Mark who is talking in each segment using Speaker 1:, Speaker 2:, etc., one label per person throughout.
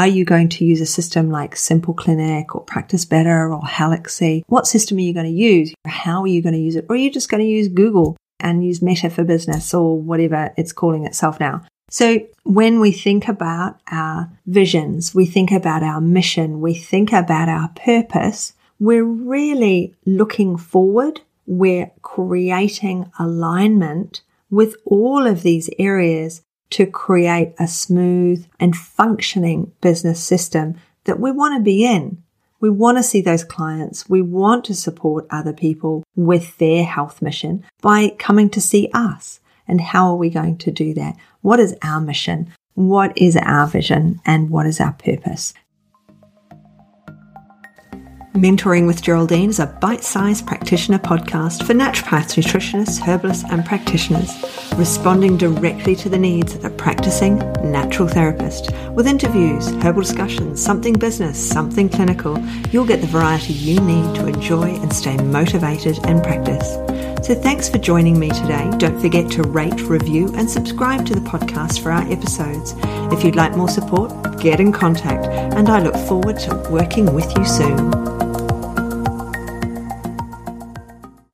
Speaker 1: Are you going to use a system like Simple Clinic or Practice Better or Halaxy? What system are you going to use? How are you going to use it? Or are you just going to use Google and use Meta for Business or whatever it's calling itself now? So when we think about our visions, we think about our mission, we think about our purpose, we're really looking forward. We're creating alignment with all of these areas to create a smooth and functioning business system that we want to be in. We want to see those clients. We want to support other people with their health mission by coming to see us. And how are we going to do that? What is our mission? What is our vision? And what is our purpose? Mentoring with Geraldine is a bite sized practitioner podcast for naturopaths, nutritionists, herbalists, and practitioners, responding directly to the needs of the practicing natural therapist. With interviews, herbal discussions, something business, something clinical, you'll get the variety you need to enjoy and stay motivated in practice. So thanks for joining me today. Don't forget to rate, review, and subscribe to the podcast for our episodes. If you'd like more support, get in contact, and I look forward to working with you soon.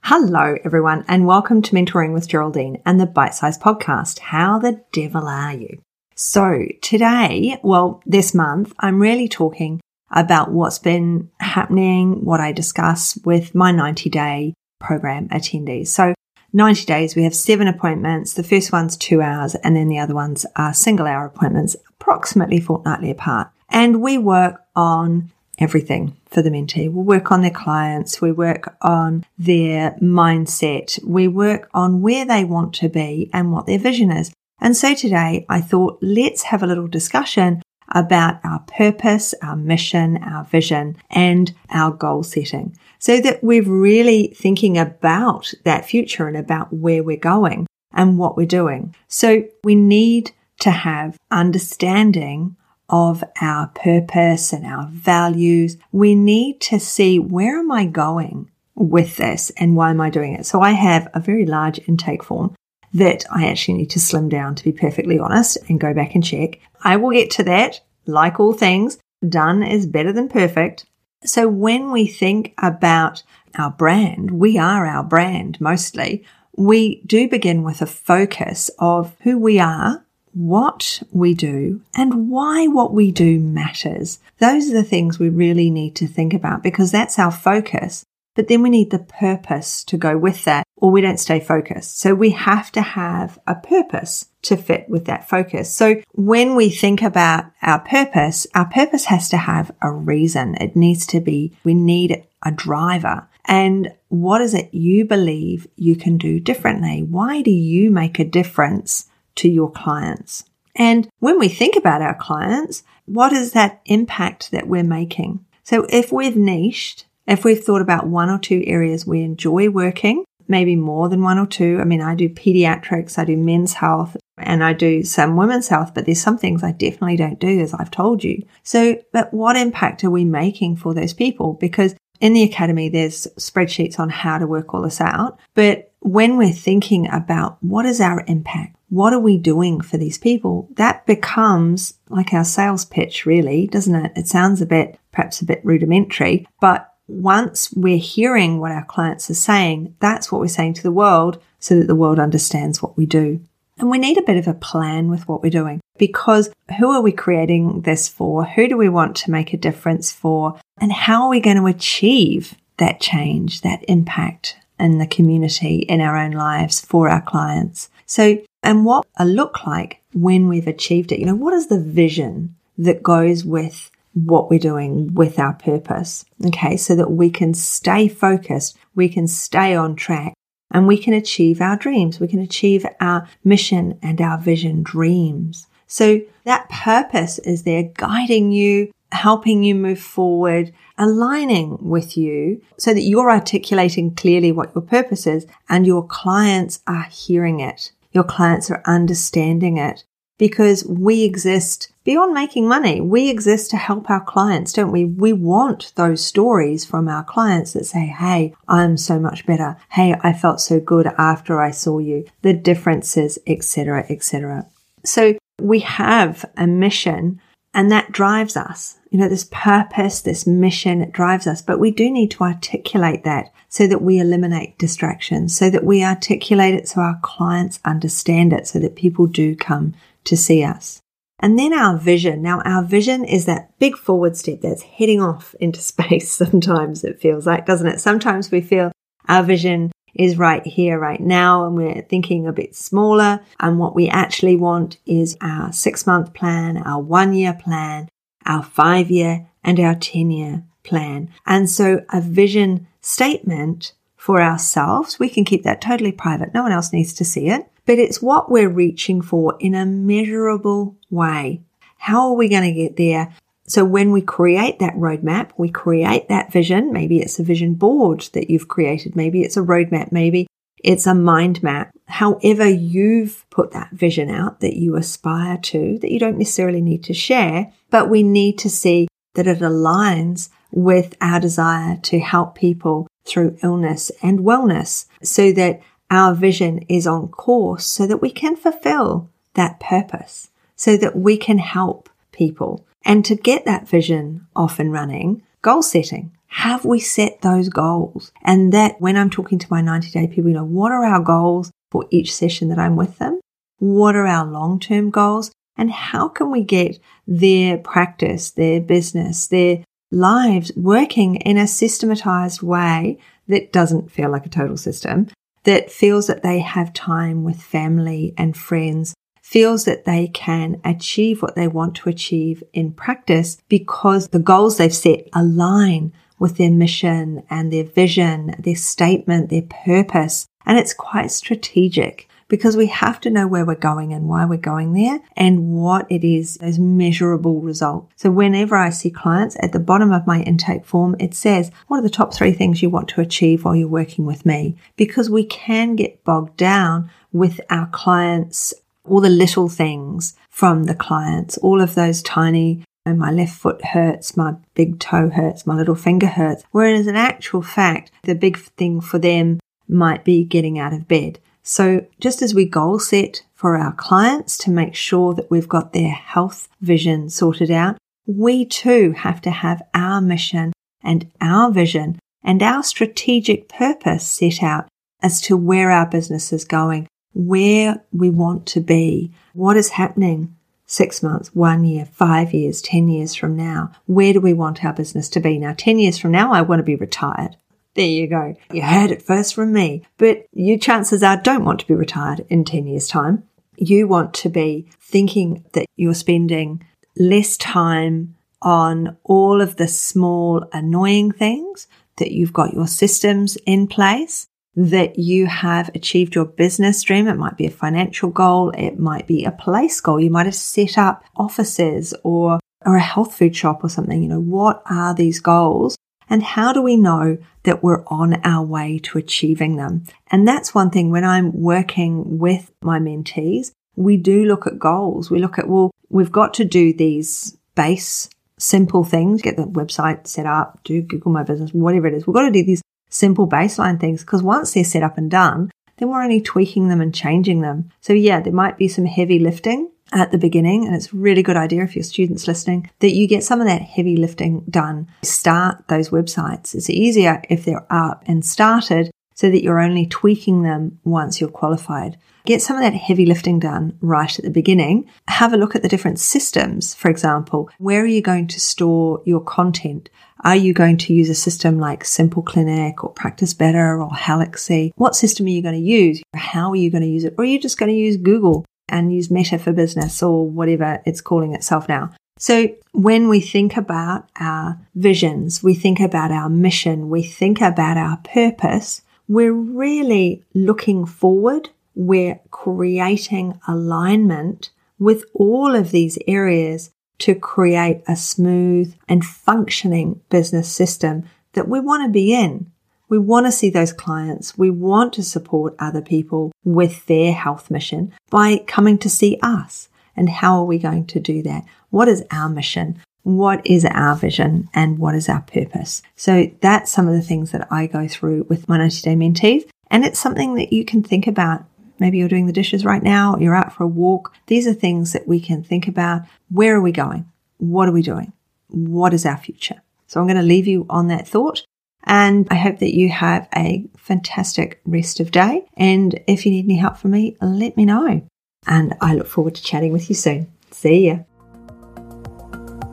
Speaker 1: Hello, everyone, and welcome to Mentoring with Geraldine and the Bite Size Podcast. How the devil are you? So, today, well, this month, I'm really talking about what's been happening, what I discuss with my 90 day program attendees. So, 90 days, we have seven appointments. The first one's two hours, and then the other ones are single hour appointments, approximately fortnightly apart. And we work on everything for the mentee. We work on their clients, we work on their mindset, we work on where they want to be and what their vision is. And so today I thought let's have a little discussion about our purpose, our mission, our vision, and our goal setting so that we're really thinking about that future and about where we're going and what we're doing. So we need to have understanding of our purpose and our values, we need to see where am I going with this and why am I doing it? So I have a very large intake form that I actually need to slim down to be perfectly honest and go back and check. I will get to that. Like all things, done is better than perfect. So when we think about our brand, we are our brand mostly. We do begin with a focus of who we are what we do and why what we do matters. Those are the things we really need to think about because that's our focus. But then we need the purpose to go with that or we don't stay focused. So we have to have a purpose to fit with that focus. So when we think about our purpose, our purpose has to have a reason. It needs to be, we need a driver. And what is it you believe you can do differently? Why do you make a difference to your clients. And when we think about our clients, what is that impact that we're making? So if we've niched, if we've thought about one or two areas we enjoy working, maybe more than one or two. I mean, I do pediatrics, I do men's health, and I do some women's health, but there's some things I definitely don't do, as I've told you. So, but what impact are we making for those people? Because in the academy, there's spreadsheets on how to work all this out. But when we're thinking about what is our impact, what are we doing for these people? That becomes like our sales pitch, really, doesn't it? It sounds a bit, perhaps a bit rudimentary, but once we're hearing what our clients are saying, that's what we're saying to the world so that the world understands what we do. And we need a bit of a plan with what we're doing because who are we creating this for? Who do we want to make a difference for? And how are we going to achieve that change, that impact in the community, in our own lives for our clients? So and what a look like when we've achieved it. You know, what is the vision that goes with what we're doing with our purpose? Okay. So that we can stay focused, we can stay on track and we can achieve our dreams. We can achieve our mission and our vision dreams. So that purpose is there guiding you, helping you move forward, aligning with you so that you're articulating clearly what your purpose is and your clients are hearing it your clients are understanding it because we exist beyond making money. We exist to help our clients, don't we? We want those stories from our clients that say, Hey, I'm so much better. Hey, I felt so good after I saw you. The differences, etc., etc. So we have a mission And that drives us. You know, this purpose, this mission, drives us, but we do need to articulate that so that we eliminate distractions, so that we articulate it so our clients understand it, so that people do come to see us. And then our vision. Now, our vision is that big forward step that's heading off into space. Sometimes it feels like, doesn't it? Sometimes we feel our vision is right here, right now, and we're thinking a bit smaller. And what we actually want is our six month plan, our one year plan, our five year and our 10 year plan. And so a vision statement for ourselves, we can keep that totally private. No one else needs to see it, but it's what we're reaching for in a measurable way. How are we going to get there? So when we create that roadmap, we create that vision. Maybe it's a vision board that you've created. Maybe it's a roadmap. Maybe it's a mind map. However you've put that vision out that you aspire to, that you don't necessarily need to share, but we need to see that it aligns with our desire to help people through illness and wellness so that our vision is on course so that we can fulfill that purpose, so that we can help people and to get that vision off and running, goal setting. Have we set those goals? And that when I'm talking to my 90 day people, you know, what are our goals for each session that I'm with them? What are our long term goals? And how can we get their practice, their business, their lives working in a systematized way that doesn't feel like a total system, that feels that they have time with family and friends feels that they can achieve what they want to achieve in practice because the goals they've set align with their mission and their vision, their statement, their purpose. And it's quite strategic because we have to know where we're going and why we're going there and what it is, those measurable results. So whenever I see clients at the bottom of my intake form, it says, what are the top three things you want to achieve while you're working with me? Because we can get bogged down with our clients' all the little things from the clients, all of those tiny, and my left foot hurts, my big toe hurts, my little finger hurts. Whereas in actual fact, the big thing for them might be getting out of bed. So just as we goal set for our clients to make sure that we've got their health vision sorted out, we too have to have our mission and our vision and our strategic purpose set out as to where our business is going where we want to be, what is happening six months, one year, five years, 10 years from now. Where do we want our business to be? Now, 10 years from now, I want to be retired. There you go. You heard it first from me, but you chances are don't want to be retired in 10 years time. You want to be thinking that you're spending less time on all of the small annoying things, that you've got your systems in place, that you have achieved your business dream. It might be a financial goal. It might be a place goal. You might have set up offices or, or a health food shop or something. You know, what are these goals? And how do we know that we're on our way to achieving them? And that's one thing when I'm working with my mentees, we do look at goals. We look at, well, we've got to do these base simple things, get the website set up, do Google My Business, whatever it is. We've got to do these simple baseline things because once they're set up and done, then we're only tweaking them and changing them. So yeah, there might be some heavy lifting at the beginning, and it's a really good idea if your students listening that you get some of that heavy lifting done. Start those websites. It's easier if they're up and started so that you're only tweaking them once you're qualified. Get some of that heavy lifting done right at the beginning. Have a look at the different systems. For example, where are you going to store your content? Are you going to use a system like Simple Clinic or Practice Better or Halaxy? What system are you going to use? How are you going to use it? Or are you just going to use Google and use Meta for Business or whatever it's calling itself now? So when we think about our visions, we think about our mission, we think about our purpose, we're really looking forward. We're creating alignment with all of these areas to create a smooth and functioning business system that we want to be in. We want to see those clients. We want to support other people with their health mission by coming to see us. And how are we going to do that? What is our mission? What is our vision and what is our purpose? So that's some of the things that I go through with my 90 day mentees. And it's something that you can think about Maybe you're doing the dishes right now, you're out for a walk. These are things that we can think about. Where are we going? what are we doing? What is our future? So I'm going to leave you on that thought. And I hope that you have a fantastic rest of day. And if you need any help from me, let me know. And I look forward to chatting with you soon. See ya.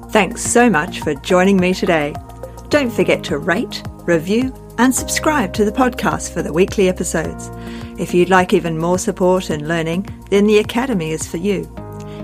Speaker 1: Thanks so much for joining me today. Don't forget to rate, review, and subscribe to the podcast for the weekly episodes. If you'd like even more support and learning, then the Academy is for you.